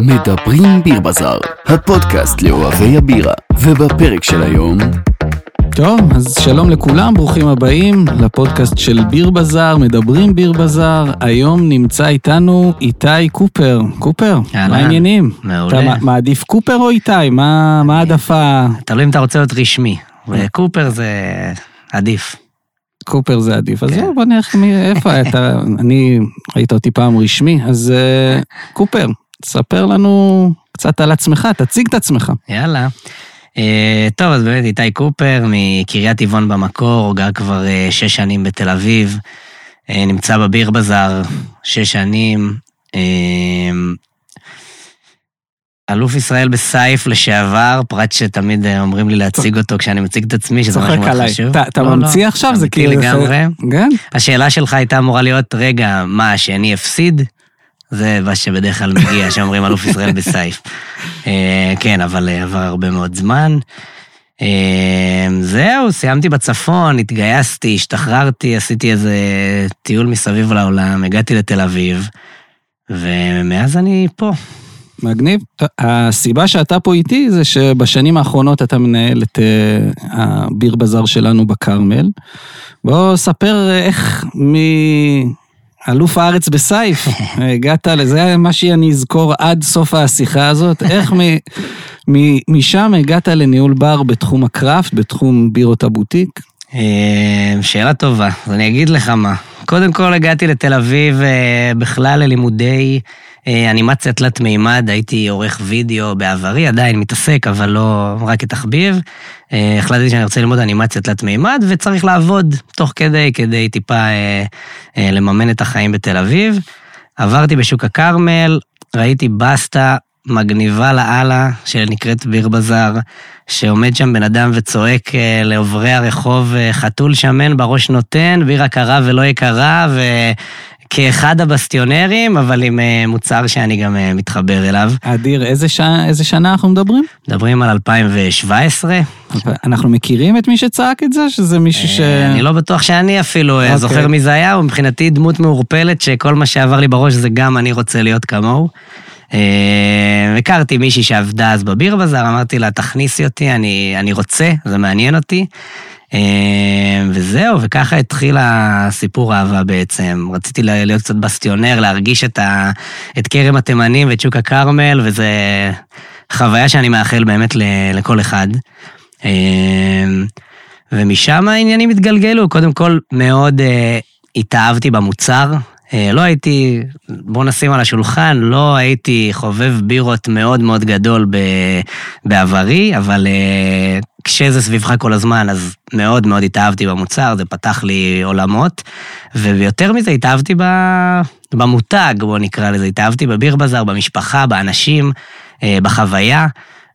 מדברים ביר בזאר, הפודקאסט לאוהבי הבירה, ובפרק של היום... טוב, אז שלום לכולם, ברוכים הבאים לפודקאסט של ביר בזאר, מדברים ביר בזאר. היום נמצא איתנו איתי קופר. קופר, אהלן, מה העניינים? מעולה. אתה מעדיף קופר או איתי? מה מה העדפה? תלוי אם אתה רוצה להיות רשמי, וקופר זה עדיף. קופר זה עדיף. אז כן. בוא נראה מי- איפה אתה. אני, ראית אותי פעם רשמי, אז אה, קופר, תספר לנו קצת על עצמך, תציג את עצמך. יאללה. אה, טוב, אז באמת איתי קופר מקריית טבעון במקור, גר כבר אה, שש שנים בתל אביב, אה, נמצא בביר בזאר שש שנים. אלוף ישראל בסייף לשעבר, פרט שתמיד אומרים לי להציג אותו כשאני מציג את עצמי, שזה משהו מאוד. חשוב. אתה- לא, לא, ממציא עכשיו? זה אמיתי כאילו... לגמרי. כן? השאלה שלך הייתה אמורה להיות, רגע, מה, השני הפסיד? זה מה שבדרך כלל מגיע, שאומרים אלוף ישראל בסייף. אה, כן, אבל אה, עבר הרבה מאוד זמן. אה, זהו, סיימתי בצפון, התגייסתי, השתחררתי, עשיתי איזה טיול מסביב לעולם, הגעתי לתל אביב, ומאז אני פה. מגניב. הסיבה שאתה פה איתי זה שבשנים האחרונות אתה מנהל את הביר בזאר שלנו בכרמל. בוא ספר איך מאלוף הארץ בסייף הגעת לזה, מה שאני אזכור עד סוף השיחה הזאת, איך מ, מ, משם הגעת לניהול בר בתחום הקראפט, בתחום בירות הבוטיק. אה, שאלה טובה, אז אני אגיד לך מה. קודם כל הגעתי לתל אביב אה, בכלל ללימודי אנימציה תלת מימד, הייתי עורך וידאו בעברי, עדיין מתעסק, אבל לא רק כתחביב. אה, החלטתי שאני רוצה ללמוד אנימציה תלת מימד, וצריך לעבוד תוך כדי, כדי טיפה אה, אה, לממן את החיים בתל אביב. עברתי בשוק הכרמל, ראיתי בסטה מגניבה לאללה, שנקראת ביר בזאר, שעומד שם בן אדם וצועק אה, לעוברי הרחוב, אה, חתול שמן בראש נותן, בירה קרה ולא יקרה, וכאחד הבסטיונרים, אבל עם אה, מוצר שאני גם אה, מתחבר אליו. אדיר, איזה, שע, איזה שנה אנחנו מדברים? מדברים על 2017. אנחנו מכירים את מי שצעק את זה? שזה מישהו ש... אה, אני לא בטוח שאני אפילו אה, אוקיי. זוכר מי זה היה, הוא מבחינתי דמות מעורפלת שכל מה שעבר לי בראש זה גם אני רוצה להיות כמוהו. הכרתי מישהי שעבדה אז בביר בזאר, אמרתי לה, תכניסי אותי, אני, אני רוצה, זה מעניין אותי. אה, וזהו, וככה התחיל הסיפור האהבה בעצם. רציתי לה- להיות קצת בסטיונר, להרגיש את, ה, את כרם התימנים ואת שוק הכרמל, וזה חוויה שאני מאחל באמת לכל אחד. אה, ומשם העניינים התגלגלו, קודם כל מאוד אה, התאהבתי במוצר. אה, לא הייתי, בוא נשים על השולחן, לא הייתי חובב בירות מאוד מאוד גדול ב, בעברי, אבל אה, כשזה סביבך כל הזמן, אז מאוד מאוד התאהבתי במוצר, זה פתח לי עולמות, ויותר מזה התאהבתי ב, במותג, בוא נקרא לזה, התאהבתי בביר בזאר, במשפחה, באנשים, אה, בחוויה.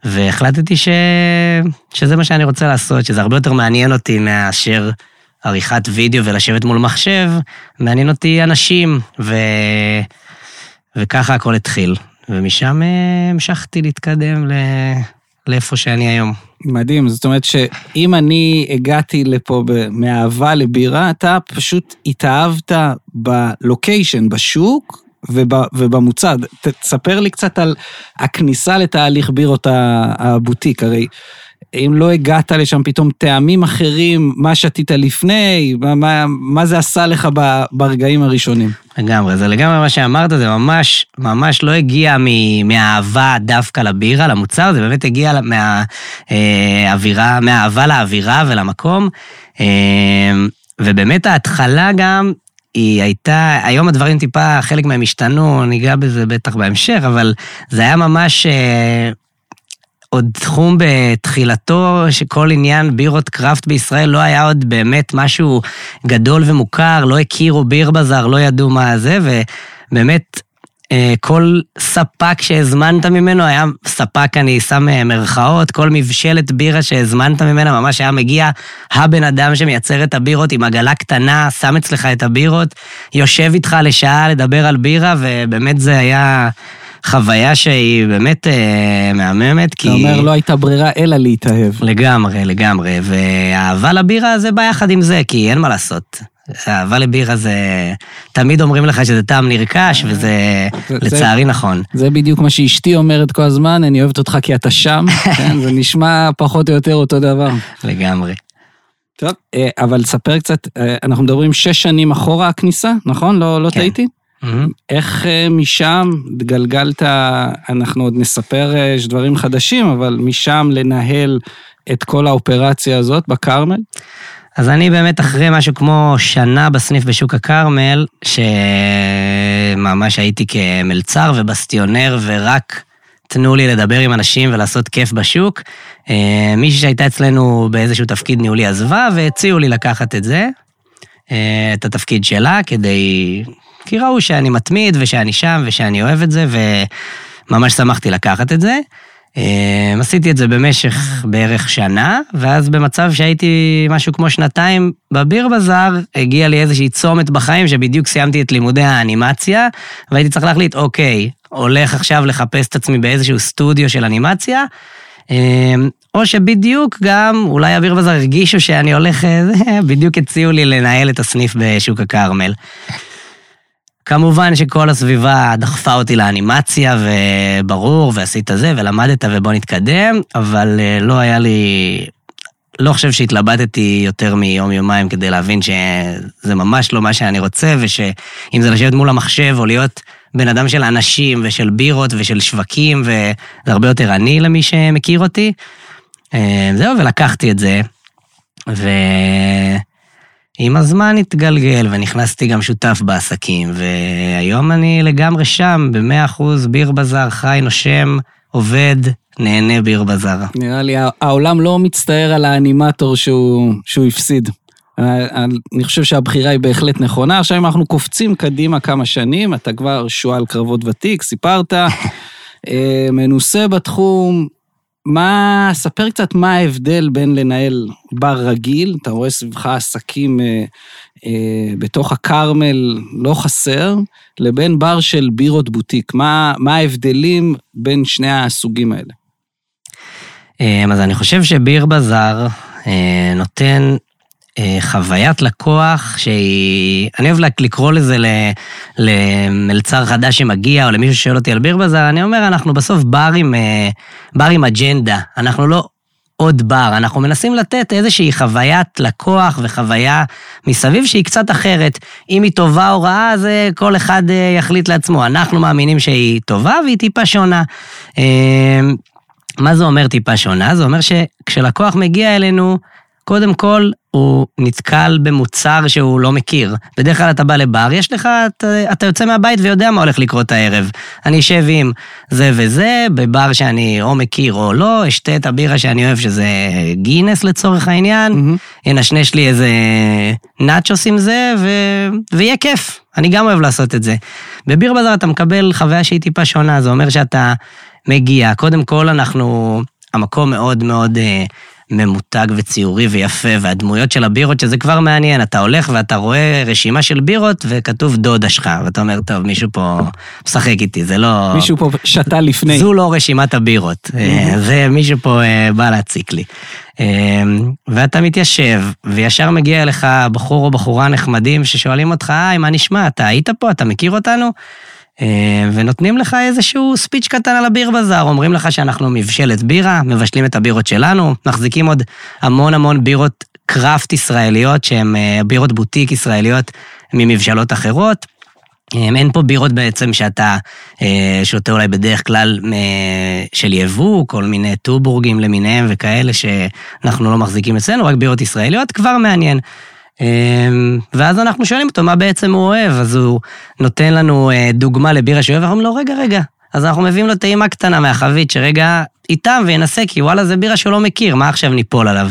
והחלטתי ש... שזה מה שאני רוצה לעשות, שזה הרבה יותר מעניין אותי מאשר עריכת וידאו ולשבת מול מחשב, מעניין אותי אנשים, ו... וככה הכל התחיל. ומשם אה, המשכתי להתקדם. לאיפה שאני היום. מדהים, זאת אומרת שאם אני הגעתי לפה מאהבה לבירה, אתה פשוט התאהבת בלוקיישן, בשוק וב, ובמוצר. תספר לי קצת על הכניסה לתהליך בירות הבוטיק, הרי אם לא הגעת לשם פתאום טעמים אחרים, מה שתית לפני, מה, מה, מה זה עשה לך ב, ברגעים הראשונים? לגמרי, זה לגמרי מה שאמרת, זה ממש, ממש לא הגיע מ- מהאהבה דווקא לבירה, למוצר, זה באמת הגיע מהאווירה, מהאהבה לאווירה ולמקום. אה, ובאמת ההתחלה גם, היא הייתה, היום הדברים טיפה, חלק מהם השתנו, ניגע בזה בטח בהמשך, אבל זה היה ממש אה, עוד תחום בתחילתו, שכל עניין בירות קראפט בישראל לא היה עוד באמת משהו גדול ומוכר, לא הכירו ביר בזאר, לא ידעו מה זה, ובאמת אה, כל ספק שהזמנת ממנו היה ספק, אני שם אה, מרכאות, כל מבשלת בירה שהזמנת ממנה ממש היה מגיע הבן אדם שמייצר את הבירות עם עגלה קטנה, שם אצלך את הבירות, יושב איתך לשעה לדבר על בירה, ובאמת זה היה חוויה שהיא באמת אה, מהממת, כי... אתה אומר, לא הייתה ברירה אלא להתאהב. לגמרי, לגמרי, והאהבה לבירה זה בא יחד עם זה, כי אין מה לעשות. אהבה לבירה זה... תמיד אומרים לך שזה טעם נרכש, וזה זה- לצערי נכון. זה בדיוק מה שאשתי אומרת כל הזמן, אני אוהבת אותך כי אתה שם, כן? זה נשמע פחות או יותר אותו דבר. לגמרי. טוב, אה, אבל ספר קצת, אה, אנחנו מדברים שש שנים אחורה הכניסה, נכון? לא, לא כן. טעיתי? מהמם. איך אה, משם גלגלת, אנחנו עוד נספר אה, יש דברים חדשים, אבל משם לנהל את כל האופרציה הזאת בכרמל? אז אני באמת אחרי משהו כמו שנה בסניף בשוק הכרמל, שממש הייתי כמלצר ובסטיונר ורק תנו לי לדבר עם אנשים ולעשות כיף בשוק. אה, מישהי שהייתה אצלנו באיזשהו תפקיד ניהולי עזבה והציעו לי לקחת את זה, את התפקיד שלה, כדי... כי ראו שאני מתמיד ושאני שם ושאני אוהב את זה, וממש שמחתי לקחת את זה. אה, עשיתי את זה במשך בערך שנה, ואז במצב שהייתי משהו כמו שנתיים בביר בזאר, הגיע לי איזושהי צומת בחיים שבדיוק סיימתי את לימודי האנימציה, והייתי צריך להחליט, אוקיי, הולך עכשיו לחפש את עצמי באיזשהו סטודיו של אנימציה, אה, או שבדיוק גם, אולי הביר בזאר הרגישו שאני הולך, בדיוק הציעו לי לנהל את הסניף בשוק הכרמל. כמובן שכל הסביבה דחפה אותי לאנימציה, וברור, ועשית זה, ולמדת, ובוא נתקדם, אבל אה, לא היה לי... לא חושב שהתלבטתי יותר מיום-יומיים כדי להבין שזה ממש לא מה שאני רוצה, ושאם זה לשבת מול המחשב או להיות בן אדם של אנשים ושל בירות ושל שווקים, וזה הרבה יותר עני למי שמכיר אותי. אה, זהו, ולקחתי את זה, ועם הזמן התגלגל ונכנסתי גם שותף בעסקים, והיום אני לגמרי שם, במאה אחוז, ביר בזאר, חי, נושם, עובד, נהנה ביר בזאר. נראה לי העולם לא מצטער על האנימטור שהוא, שהוא הפסיד. אה, אני חושב שהבחירה היא בהחלט נכונה. עכשיו אם אנחנו קופצים קדימה כמה שנים, אתה כבר שועל קרבות ותיק, סיפרת, אה, מנוסה בתחום. מה, ספר קצת מה ההבדל בין לנהל בר רגיל, אתה רואה סביבך עסקים אה, אה, בתוך הכרמל לא חסר, לבין בר של בירות בוטיק. מה, מה ההבדלים בין שני הסוגים האלה? אמ, אז אני חושב שביר בזאר אה, נותן אה, חוויית לקוח שהיא... אני אוהב לקרוא לזה למלצר חדש שמגיע, או למישהו ששואל אותי על ביר בזאר, אני אומר, אנחנו בסוף בר עם, אה, בר עם אג'נדה, אנחנו לא עוד בר, אנחנו מנסים לתת איזושהי חוויית לקוח וחוויה מסביב שהיא קצת אחרת. אם היא טובה או רעה, זה כל אחד אה, יחליט לעצמו. אנחנו מאמינים שהיא טובה והיא טיפה שונה. מה זה אומר טיפה שונה? זה אומר שכשלקוח מגיע אלינו, קודם כל הוא נתקל במוצר שהוא לא מכיר. בדרך כלל אתה בא לבר, יש לך, אתה, אתה יוצא מהבית ויודע מה הולך לקרות הערב. אני אשב עם זה וזה, בבר שאני או מכיר או לא, אשתה את הבירה שאני אוהב שזה גינס לצורך העניין, מהמם. ינשנש לי איזה נאצ'וס עם זה, ו... ויהיה כיף. אני גם אוהב לעשות את זה. בביר בזאר אתה מקבל חוויה שהיא טיפה שונה, זה אומר שאתה מגיע. קודם כל אנחנו, המקום מאוד מאוד אה, ממותג וציורי ויפה, והדמויות של הבירות, שזה כבר מעניין, אתה הולך ואתה רואה רשימה של בירות וכתוב דודה שלך, ואתה אומר, טוב, מישהו פה משחק איתי, זה לא... מישהו פה שתה לפני. זו לא רשימת הבירות, אה, זה מישהו פה אה, בא להציק לי. אה, ואתה מתיישב, וישר מגיע אליך בחור או בחורה נחמדים ששואלים אותך, היי, מה נשמע, אתה היית פה, אתה מכיר אותנו? אה, ונותנים לך איזשהו ספיץ' קטן על הביר בזאר, אומרים לך שאנחנו מבשלת בירה, מבשלים את הבירות שלנו, מחזיקים עוד המון המון בירות קראפט ישראליות, שהן אה, בירות בוטיק ישראליות ממבשלות אחרות. אה, אין פה בירות בעצם שאתה שותה אולי בדרך כלל של יבוא, כל מיני טובורגים למיניהם וכאלה שאנחנו לא מחזיקים אצלנו, רק בירות ישראליות, כבר מעניין. אה, ואז אנחנו שואלים אותו מה בעצם הוא אוהב, אז הוא נותן לנו אה, דוגמה לבירה שהוא אוהב, אנחנו אומרים לו, רגע, רגע. אז אנחנו מביאים לו טעימה קטנה מהחבית, שרגע איתם וינסה, כי וואלה, זה בירה שהוא לא מכיר, מה עכשיו ניפול עליו?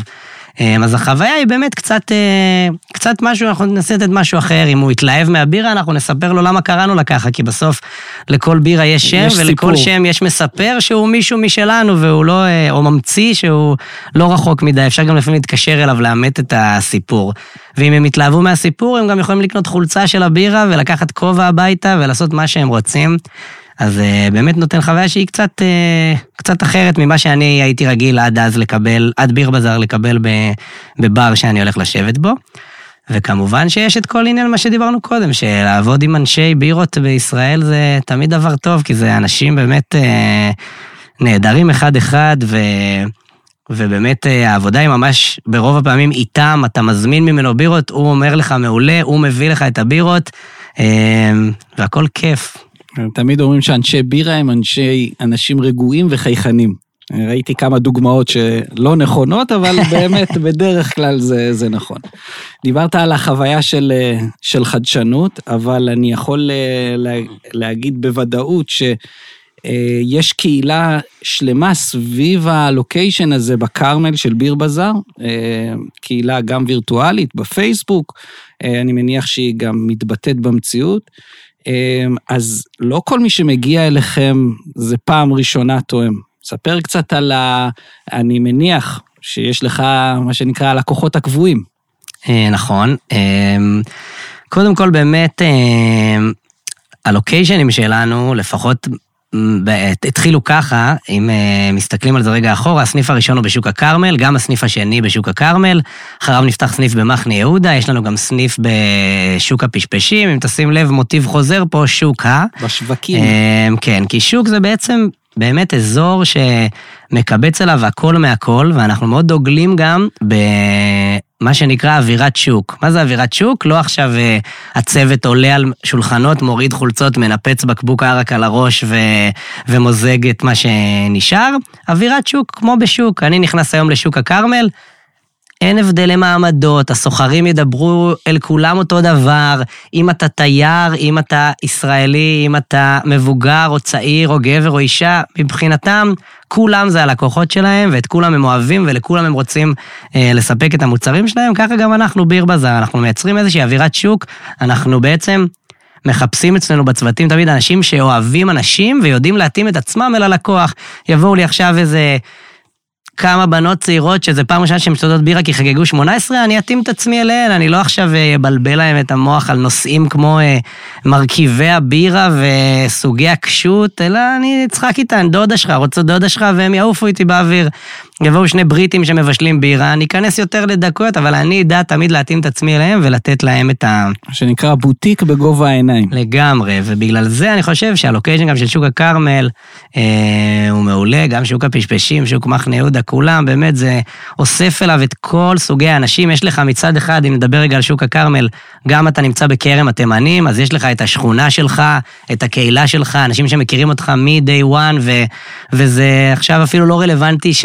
אה, אז החוויה היא באמת קצת, אה, קצת משהו, אנחנו ננסה לתת משהו אחר. אם הוא יתלהב מהבירה, אנחנו נספר לו למה קראנו לה ככה, כי בסוף לכל בירה יש שם, יש ולכל סיפור. שם יש מספר שהוא מישהו משלנו, והוא לא, אה, או ממציא שהוא לא רחוק מדי, אפשר גם לפעמים להתקשר אליו, לאמת את הסיפור. ואם הם יתלהבו מהסיפור, הם גם יכולים לקנות חולצה של הבירה ולקחת כובע הביתה ולעשות מה שהם רוצים. אז uh, באמת נותן חוויה שהיא קצת, uh, קצת אחרת ממה שאני הייתי רגיל עד אז לקבל, עד ביר בזאר לקבל בבר שאני הולך לשבת בו. וכמובן שיש את כל עניין מה שדיברנו קודם, שלעבוד עם אנשי בירות בישראל זה תמיד דבר טוב, כי זה אנשים באמת אה, נהדרים אחד-אחד, ו... ובאמת העבודה היא ממש ברוב הפעמים איתם, אתה מזמין ממנו בירות, הוא אומר לך מעולה, הוא מביא לך את הבירות, אה, והכל כיף. תמיד אומרים שאנשי בירה הם אנשי, אנשים רגועים וחייכנים. ראיתי כמה דוגמאות שלא נכונות, אבל באמת בדרך כלל זה, זה נכון. דיברת על החוויה של, של חדשנות, אבל אני יכול לה, להגיד בוודאות שיש קהילה שלמה סביב הלוקיישן הזה בכרמל של ביר בזאר, קהילה גם וירטואלית בפייסבוק, אני מניח שהיא גם מתבטאת במציאות. אז לא כל מי שמגיע אליכם זה פעם ראשונה תואם. ספר קצת על ה... אני מניח שיש לך, מה שנקרא, הלקוחות הקבועים. נכון. קודם כל, באמת, הלוקיישנים שלנו, לפחות התחילו ככה, אם מסתכלים על זה רגע אחורה, הסניף הראשון הוא בשוק הכרמל, גם הסניף השני בשוק הכרמל, אחריו נפתח סניף במחנה יהודה, יש לנו גם סניף בשוק הפשפשים, אם תשים לב, מוטיב חוזר פה, שוק ה... בשווקים. כן, כי שוק זה בעצם באמת אזור שמקבץ אליו הכל מהכל, ואנחנו מאוד דוגלים גם במה שנקרא אווירת שוק. מה זה אווירת שוק? לא עכשיו הצוות עולה על שולחנות, מוריד חולצות, מנפץ בקבוק ערק על הראש ו... ומוזג את מה שנשאר. אווירת שוק, כמו בשוק. אני נכנס היום לשוק הכרמל, אין הבדלי מעמדות, הסוחרים ידברו אל כולם אותו דבר, אם אתה תייר, אם אתה ישראלי, אם אתה מבוגר או צעיר או גבר או אישה, מבחינתם, כולם זה הלקוחות שלהם, ואת כולם הם אוהבים ולכולם הם רוצים אה, לספק את המוצרים שלהם, ככה גם אנחנו ביר בזאר, אנחנו מייצרים איזושהי אווירת שוק, אנחנו בעצם... מחפשים אצלנו בצוותים תמיד אנשים שאוהבים אנשים ויודעים להתאים את עצמם אל הלקוח. יבואו לי עכשיו איזה כמה בנות צעירות שזה פעם ראשונה שהן שותות בירה כי חגגו 18, אני אתאים את עצמי אליהן, אני לא עכשיו אבלבל להם את המוח על נושאים כמו אה, מרכיבי הבירה וסוגי הקשות, אלא אני אצחק איתן, דודה שלך, רוצה דודה שלך, והם יעופו איתי באוויר. יבואו שני בריטים שמבשלים בירה, אני אכנס יותר לדקות, אבל אני אדע תמיד להתאים את עצמי אליהם ולתת להם את ה... מה שנקרא בוטיק בגובה העיניים. לגמרי, ובגלל זה אני חושב שהלוקיישן גם של שוק הכרמל אה, הוא מעולה, גם שוק הפשפשים, שוק מחנה יהודה, כולם, באמת זה אוסף אליו את כל סוגי האנשים. יש לך מצד אחד, אם נדבר רגע על שוק הכרמל, גם אתה נמצא בכרם התימנים, אז יש לך את השכונה שלך, את הקהילה שלך, אנשים שמכירים אותך מ-day one, ו- וזה עכשיו אפילו לא רלוונטי ש...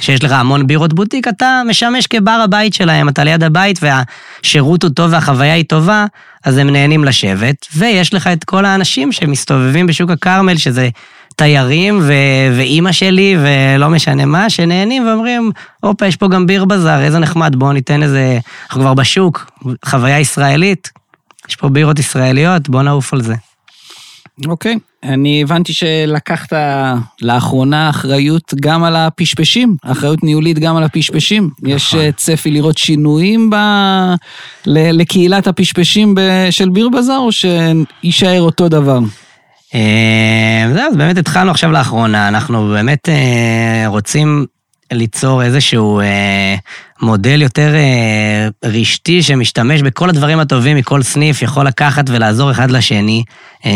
שיש לך המון בירות בוטיק, אתה משמש כבר הבית שלהם, אתה ליד הבית והשירות הוא טוב והחוויה היא טובה, אז הם נהנים לשבת, ויש לך את כל האנשים שמסתובבים בשוק הכרמל, שזה תיירים ו- ואימא שלי ולא משנה מה, שנהנים ואומרים, הופה, יש פה גם ביר בזאר, איזה נחמד, בואו ניתן איזה, אנחנו כבר בשוק, חוויה ישראלית, יש פה בירות ישראליות, בואו נעוף על זה. אוקיי, okay. אני הבנתי שלקחת לאחרונה אחריות גם על הפשפשים, אחריות ניהולית גם על הפשפשים. נכון. יש צפי לראות שינויים ב... לקהילת הפשפשים של ביר בזאר, או שיישאר אותו דבר? זהו, אז באמת התחלנו עכשיו לאחרונה, אנחנו באמת רוצים ליצור איזשהו אה, מודל יותר אה, רשתי שמשתמש בכל הדברים הטובים מכל סניף, יכול לקחת ולעזור אחד לשני. אה,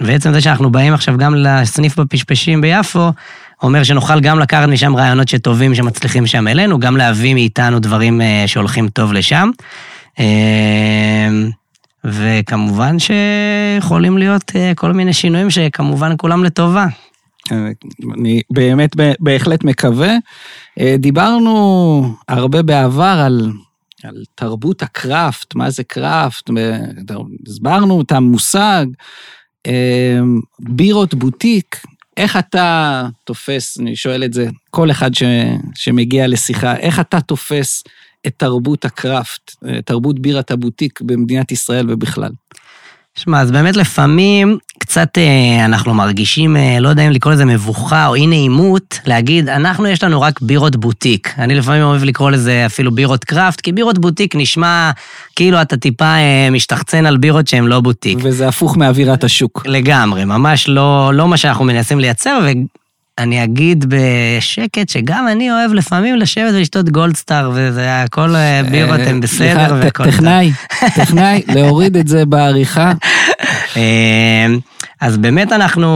ועצם זה שאנחנו באים עכשיו גם לסניף בפשפשים ביפו, אומר שנוכל גם לקחת משם רעיונות שטובים שמצליחים שם אלינו, גם להביא מאיתנו דברים אה, שהולכים טוב לשם. אה, וכמובן שיכולים להיות אה, כל מיני שינויים שכמובן כולם לטובה. אני באמת בהחלט מקווה. דיברנו הרבה בעבר על, על תרבות הקראפט, מה זה קראפט, הסברנו את המושג, בירות בוטיק, איך אתה תופס, אני שואל את זה, כל אחד ש, שמגיע לשיחה, איך אתה תופס את תרבות הקראפט, תרבות בירת הבוטיק במדינת ישראל ובכלל? שמע, אז באמת לפעמים קצת אה, אנחנו מרגישים, אה, לא יודע אם לקרוא לזה מבוכה או אי נעימות, להגיד, אנחנו יש לנו רק בירות בוטיק. אני לפעמים אוהב לקרוא לזה אפילו בירות קראפט, כי בירות בוטיק נשמע כאילו אתה טיפה אה, משתחצן על בירות שהן לא בוטיק. וזה הפוך מאווירת השוק. לגמרי, ממש לא, לא מה שאנחנו מנסים לייצר, אני אגיד בשקט שגם אני אוהב לפעמים לשבת ולשתות גולדסטאר, וזה הכל בירות הם בסדר והכל... טכנאי, טכנאי, להוריד את זה בעריכה. אה, אז באמת אנחנו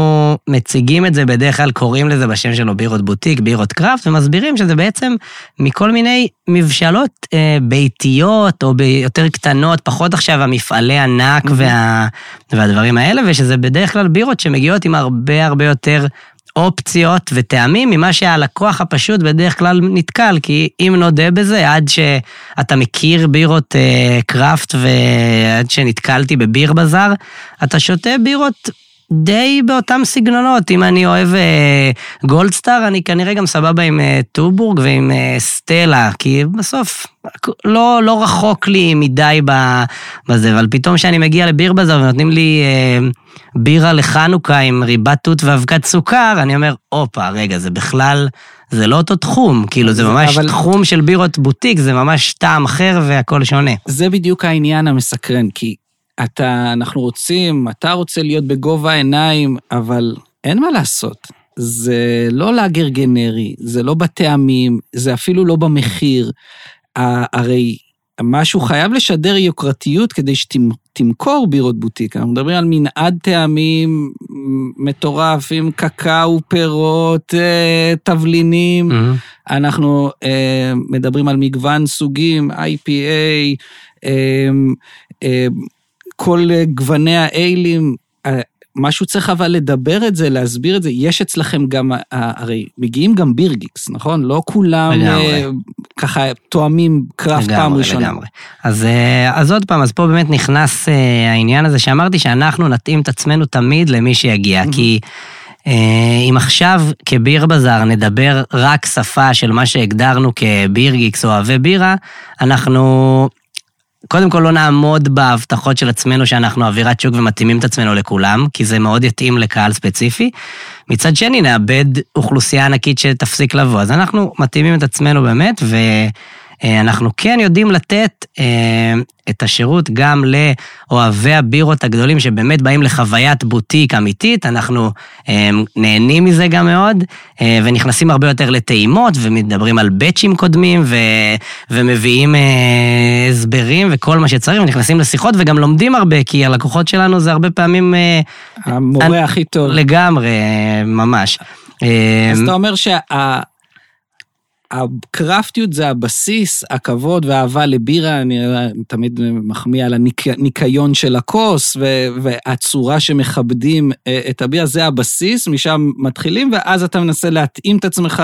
מציגים את זה, בדרך כלל קוראים לזה בשם שלו בירות בוטיק, בירות קראפט, ומסבירים שזה בעצם מכל מיני מבשלות אה, ביתיות או יותר קטנות, פחות עכשיו המפעלי ענק וה, והדברים האלה, ושזה בדרך כלל בירות שמגיעות עם הרבה הרבה יותר אופציות וטעמים ממה שהלקוח הפשוט בדרך כלל נתקל, כי אם נודה בזה, עד שאתה מכיר בירות אה, קראפט ועד שנתקלתי בביר בזאר, אתה שותה בירות די באותם סגנונות. אם אני אוהב אה, גולדסטאר, אני כנראה גם סבבה עם אה, טובורג ועם אה, סטלה, כי בסוף לא, לא רחוק לי מדי בזה, אבל פתאום כשאני מגיע לביר בזאר ונותנים לי אה, בירה לחנוכה עם ריבת תות ואבקת סוכר, אני אומר, הופה, רגע, זה בכלל, זה לא אותו תחום, כאילו זה ממש אבל- תחום של בירות בוטיק, זה ממש טעם אחר והכל שונה. זה בדיוק העניין המסקרן, כי אתה, אנחנו רוצים, אתה רוצה להיות בגובה העיניים, אבל אין מה לעשות. זה לא לאגר גנרי, זה לא בטעמים, זה אפילו לא במחיר. הרי משהו חייב לשדר יוקרתיות כדי שתמכור בירות בוטיק. אנחנו מדברים על מנעד טעמים מטורף עם קקאו, פירות, אה, תבלינים. אנחנו אה, מדברים על מגוון סוגים, IPA, אה, כל אה, גווני האיילים. אה, משהו צריך אבל לדבר את זה, להסביר את זה. יש אצלכם גם, אה, הרי מגיעים גם בירגיקס, נכון? לא כולם לגמרי. ככה תואמים קראפט פעם לגמרי, ראשונה. לגמרי. אז, אה, אז עוד פעם, אז פה באמת נכנס העניין הזה שאמרתי שאנחנו נתאים את עצמנו תמיד למי שיגיע, כי אם עכשיו כביר בזאר נדבר רק שפה של מה שהגדרנו כבירגיקס או אוהבי בירה, אנחנו קודם כל לא נעמוד בהבטחות של עצמנו שאנחנו אווירת שוק ומתאימים את עצמנו לכולם, כי זה מאוד יתאים לקהל ספציפי. מצד שני, נאבד אוכלוסייה ענקית שתפסיק לבוא. אז אנחנו מתאימים את עצמנו באמת, ואנחנו כן יודעים לתת אה, את השירות גם לאוהבי הבירות הגדולים שבאמת באים לחוויית בוטיק אמיתית, אנחנו אה, נהנים מזה גם מאוד, אה, ונכנסים הרבה יותר לטעימות, ומדברים על באצ'ים קודמים, ו, ומביאים אה, הסברים וכל מה שצריך, ונכנסים לשיחות וגם לומדים הרבה, כי הלקוחות שלנו זה הרבה פעמים אה, המורה אני- הכי טוב. לגמרי, אה, ממש. אה, אז אתה אומר שהקרפטיות זה הבסיס, הכבוד והאהבה לבירה, אני תמיד מחמיא על הניקיון של הכוס והצורה שמכבדים אה, את הבירה, זה הבסיס, משם מתחילים, ואז אתה מנסה להתאים את עצמך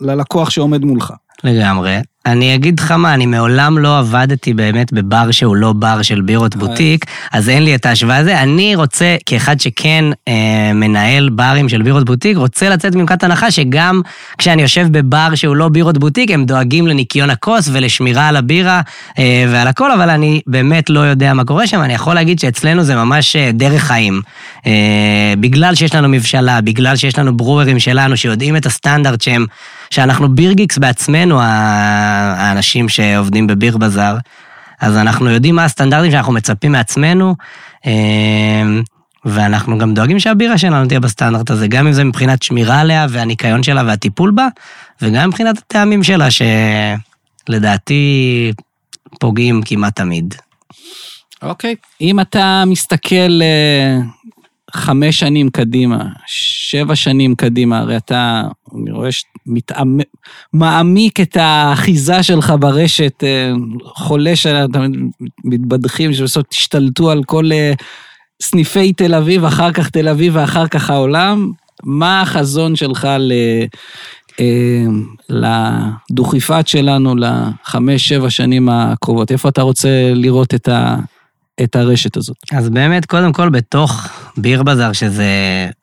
ללקוח שעומד מולך. לגמרי. אני אגיד לך מה, אני מעולם לא עבדתי באמת בבר שהוא לא בר של בירות בוטיק, אז אין לי את ההשוואה הזה. אני רוצה, כאחד שכן אה, מנהל ברים של בירות בוטיק, רוצה לצאת מנקודת הנחה שגם כשאני יושב בבר שהוא לא בירות בוטיק, הם דואגים לניקיון הכוס ולשמירה על הבירה אה, ועל הכל, אבל אני באמת לא יודע מה קורה שם. אני יכול להגיד שאצלנו זה ממש אה, דרך חיים. אה, בגלל שיש לנו מבשלה, בגלל שיש לנו ברוארים שלנו שיודעים את הסטנדרט שהם, שאנחנו בירגיקס בעצמנו, האנשים שעובדים בביר בזאר, אז אנחנו יודעים מה הסטנדרטים שאנחנו מצפים מעצמנו, אה, ואנחנו גם דואגים שהבירה שלנו תהיה בסטנדרט הזה, גם אם זה מבחינת שמירה עליה והניקיון שלה והטיפול בה, וגם מבחינת הטעמים שלה, שלדעתי פוגעים כמעט תמיד. אוקיי. אם אתה מסתכל אה, חמש שנים קדימה, שבע שנים קדימה, הרי אתה, אני רואה שמעמיק את האחיזה שלך ברשת, אה, חולש עליה, אתה מתבדחים שבסוף תשתלטו על כל אה, סניפי תל אביב, אחר כך תל אביב ואחר כך העולם. מה החזון שלך ל... אה, לדוכיפת שלנו לחמש, שבע שנים הקרובות? איפה אתה רוצה לראות את, ה, את הרשת הזאת? אז באמת, קודם כל, בתוך ביר בזאר, שזה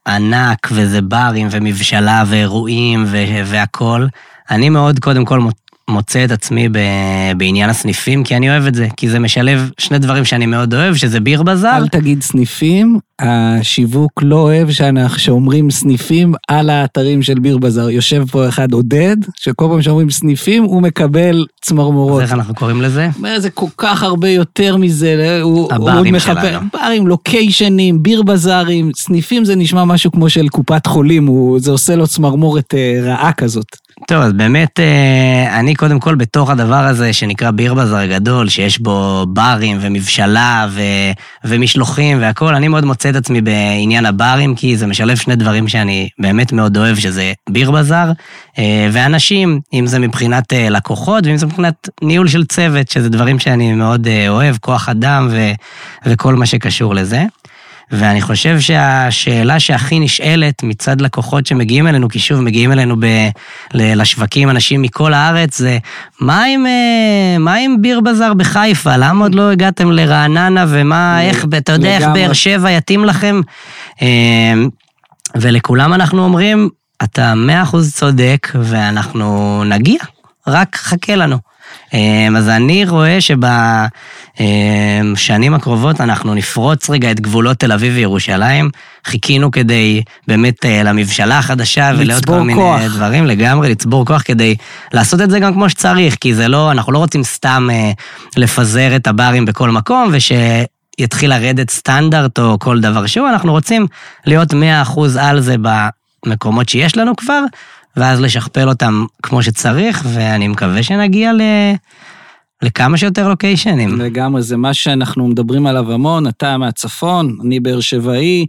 ענק, וזה ברים, ומבשלה, ואירועים, והכול, אני מאוד, קודם כל, מוצא את עצמי ב, בעניין הסניפים, כי אני אוהב את זה, כי זה משלב שני דברים שאני מאוד אוהב, שזה ביר בזאר. אל תגיד סניפים, השיווק לא אוהב שאנחנו, שאומרים סניפים על האתרים של ביר בזאר. יושב פה אחד עודד, שכל פעם שאומרים סניפים, הוא מקבל צמרמורות. אז איך אנחנו קוראים לזה? זה כל כך הרבה יותר מזה, הוא הברים הוא מחפש- שלנו. ברים, לוקיישנים, ביר בזארים, סניפים זה נשמע משהו כמו של קופת חולים, הוא, זה עושה לו צמרמורת אה, רעה כזאת. טוב, אז באמת, אה, אני קודם כל בתוך הדבר הזה שנקרא ביר בזאר גדול, שיש בו ברים ומבשלה ו, ומשלוחים והכול, אני מאוד מוצא את עצמי בעניין הברים, כי זה משלב שני דברים שאני באמת מאוד אוהב, שזה ביר בזאר אה, ואנשים, אם זה מבחינת אה, לקוחות ואם זה מבחינת ניהול של צוות, שזה דברים שאני מאוד אה, אוהב, כוח אדם ו, וכל מה שקשור לזה. ואני חושב שהשאלה שהכי נשאלת מצד לקוחות שמגיעים אלינו, כי שוב, מגיעים אלינו ב, ל- לשווקים אנשים מכל הארץ, זה מה עם, אה, מה עם ביר בזאר בחיפה? למה עוד לא הגעתם לרעננה ומה, איך, אתה יודע איך. באר שבע יתאים לכם? אה, ולכולם אנחנו אומרים, אתה מאה אחוז צודק ואנחנו נגיע, רק חכה לנו. אה, אז אני רואה שבשנים הקרובות אנחנו נפרוץ רגע את גבולות תל אביב וירושלים. חיכינו כדי באמת אה, למבשלה החדשה ולעוד כל מיני כוח. דברים לגמרי, לצבור כוח כדי לעשות את זה גם כמו שצריך, כי זה לא, אנחנו לא רוצים סתם אה, לפזר את הברים בכל מקום וש... יתחיל לרדת סטנדרט או כל דבר שהוא, אנחנו רוצים להיות 100% על זה במקומות שיש לנו כבר, ואז לשכפל אותם כמו שצריך, ואני מקווה שנגיע ל... לכמה שיותר לוקיישנים. לגמרי, זה מה שאנחנו מדברים עליו המון, אתה מהצפון, אני באר שבעי.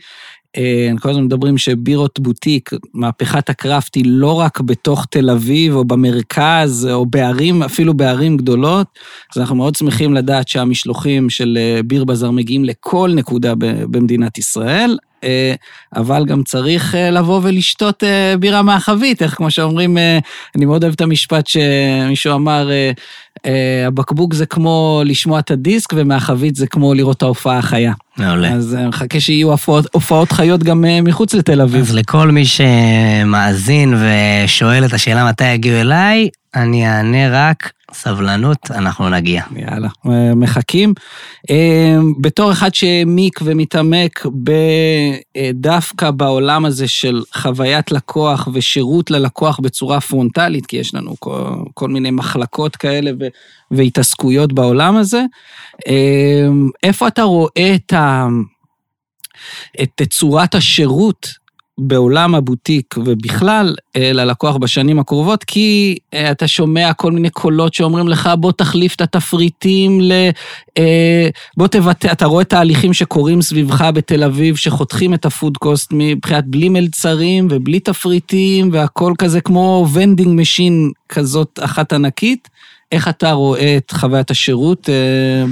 אה, כל הזמן מדברים שבירות בוטיק, מהפכת הקראפט היא לא רק בתוך תל אביב או במרכז או בערים, אפילו בערים גדולות. אז אנחנו מאוד שמחים לדעת שהמשלוחים של אה, ביר בזאר מגיעים לכל נקודה במדינת ישראל. אה, אבל גם צריך אה, לבוא ולשתות אה, בירה מהחבית, איך כמו שאומרים, אני מאוד אוהב את המשפט שמישהו אמר, הבקבוק זה כמו לשמוע את הדיסק, ומהחבית זה כמו לראות את ההופעה החיה. מעולה. אז מחכה שיהיו הופעות, הופעות חיות גם מחוץ לתל אביב. אז לכל מי שמאזין ושואל את השאלה מתי יגיעו אליי, אני אענה רק סבלנות, אנחנו נגיע. יאללה, אה, מחכים. אה, בתור אחד שהעמיק ומתעמק דווקא בעולם הזה של חוויית לקוח ושירות ללקוח בצורה פרונטלית, כי יש לנו כל, כל מיני מחלקות כאלה והתעסקויות בעולם הזה, אה, איפה אתה רואה את, ה, את צורת השירות בעולם הבוטיק ובכלל אה, ללקוח בשנים הקרובות, כי אה, אתה שומע כל מיני קולות שאומרים לך, בוא תחליף את התפריטים ל... אה, בוא תבטא, אתה רואה תהליכים שקורים סביבך בתל אביב, שחותכים את ה food cost מבחינת בלי מלצרים ובלי תפריטים, והכל כזה כמו vending machine כזאת אחת ענקית. איך אתה רואה את חוויית השירות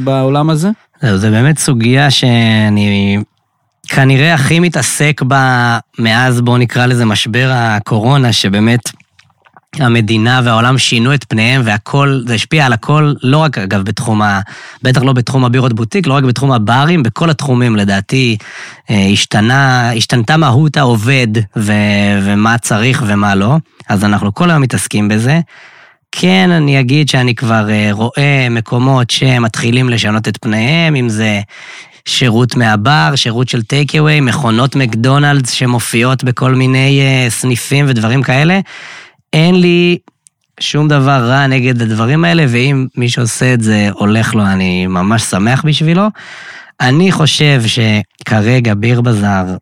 בעולם הזה? זהו, זה באמת סוגיה שאני כנראה הכי מתעסק בה מאז, בואו נקרא לזה משבר הקורונה, שבאמת המדינה והעולם שינו את פניהם והכל, זה השפיע על הכל, לא רק אגב בתחום ה... בטח לא בתחום הבירות בוטיק, לא רק בתחום הברים, בכל התחומים לדעתי אה, השתנה, השתנתה מהות העובד ו, ומה צריך ומה לא, אז אנחנו כל היום מתעסקים בזה. כן, אני אגיד שאני כבר אה, רואה מקומות שמתחילים לשנות את פניהם, אם זה שירות מהבר, שירות של טייק אווי, מכונות מקדונלדס שמופיעות בכל מיני אה, סניפים ודברים כאלה. אין לי שום דבר רע נגד הדברים האלה, ואם מי שעושה את זה הולך לו, אני ממש שמח בשבילו. אני חושב שכרגע ביר בזאר,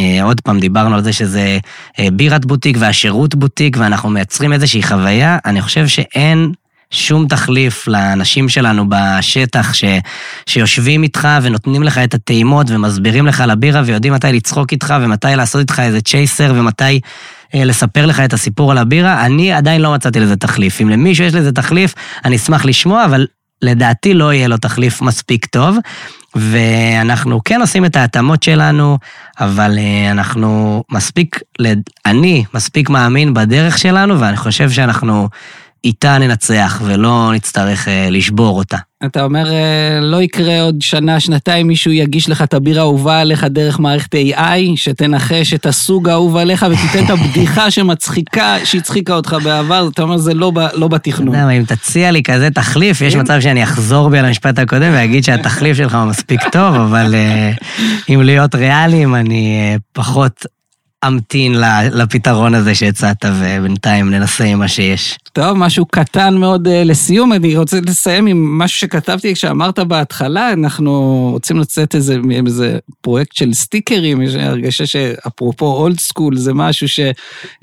אה, עוד פעם דיברנו על זה שזה אה, בירת בוטיק והשירות בוטיק, ואנחנו מייצרים איזושהי חוויה, אני חושב שאין שום תחליף לאנשים שלנו בשטח ש, שיושבים איתך ונותנים לך את הטעימות ומסבירים לך על הבירה ויודעים מתי לצחוק איתך ומתי לעשות איתך איזה צ'ייסר ומתי אה, לספר לך את הסיפור על הבירה. אני עדיין לא מצאתי לזה תחליף. אם למישהו יש לזה תחליף, אני אשמח לשמוע, אבל לדעתי לא יהיה לו תחליף מספיק טוב. ואנחנו כן עושים את ההתאמות שלנו, אבל אה, אנחנו מספיק, אני מספיק מאמין בדרך שלנו, ואני חושב שאנחנו איתה ננצח ולא נצטרך אה, לשבור אותה. אתה אומר, אה, לא יקרה עוד שנה, שנתיים, מישהו יגיש לך את הבירה האהובה עליך דרך מערכת AI, שתנחש את הסוג האהוב עליך ותיתן את הבדיחה שמצחיקה, שהצחיקה אותך בעבר, אתה אומר, זה לא, ב, לא בתכנון. אתה יודע, אם תציע לי כזה תחליף, יש. מצב שאני אחזור בי על המשפט הקודם ואגיד שהתחליף שלך הוא מספיק טוב, אבל אה, אם להיות ריאליים, אני אה, פחות אמתין לפתרון הזה שהצעת, ובינתיים ננסה עם מה שיש. טוב, משהו קטן מאוד uh, לסיום, אני רוצה לסיים עם משהו שכתבתי כשאמרת בהתחלה, אנחנו רוצים לצאת איזה, איזה פרויקט של סטיקרים, יש הרגשה שאפרופו אולד סקול, זה משהו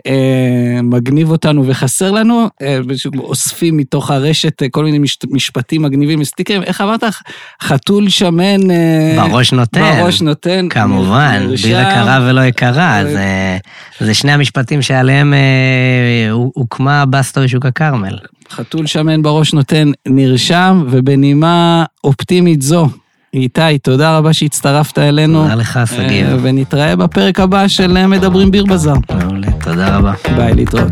שמגניב אותנו וחסר לנו, uh, אוספים מתוך הרשת כל מיני מש, משפטים מגניבים מסטיקרים, איך אמרת? חתול שמן... בראש נותן. בראש נותן. כמובן. בירה קרה ולא יקרה, זה, זה שני המשפטים שעליהם אה, הוקמה בסטורי שוק הכרמל. חתול שמן בראש נותן נרשם, ובנימה אופטימית זו, איתי, תודה רבה שהצטרפת אלינו. תודה לך, שגיב. אה, ונתראה בפרק הבא של מדברים ביר בזאר. מעולה, תודה רבה. ביי, להתראות.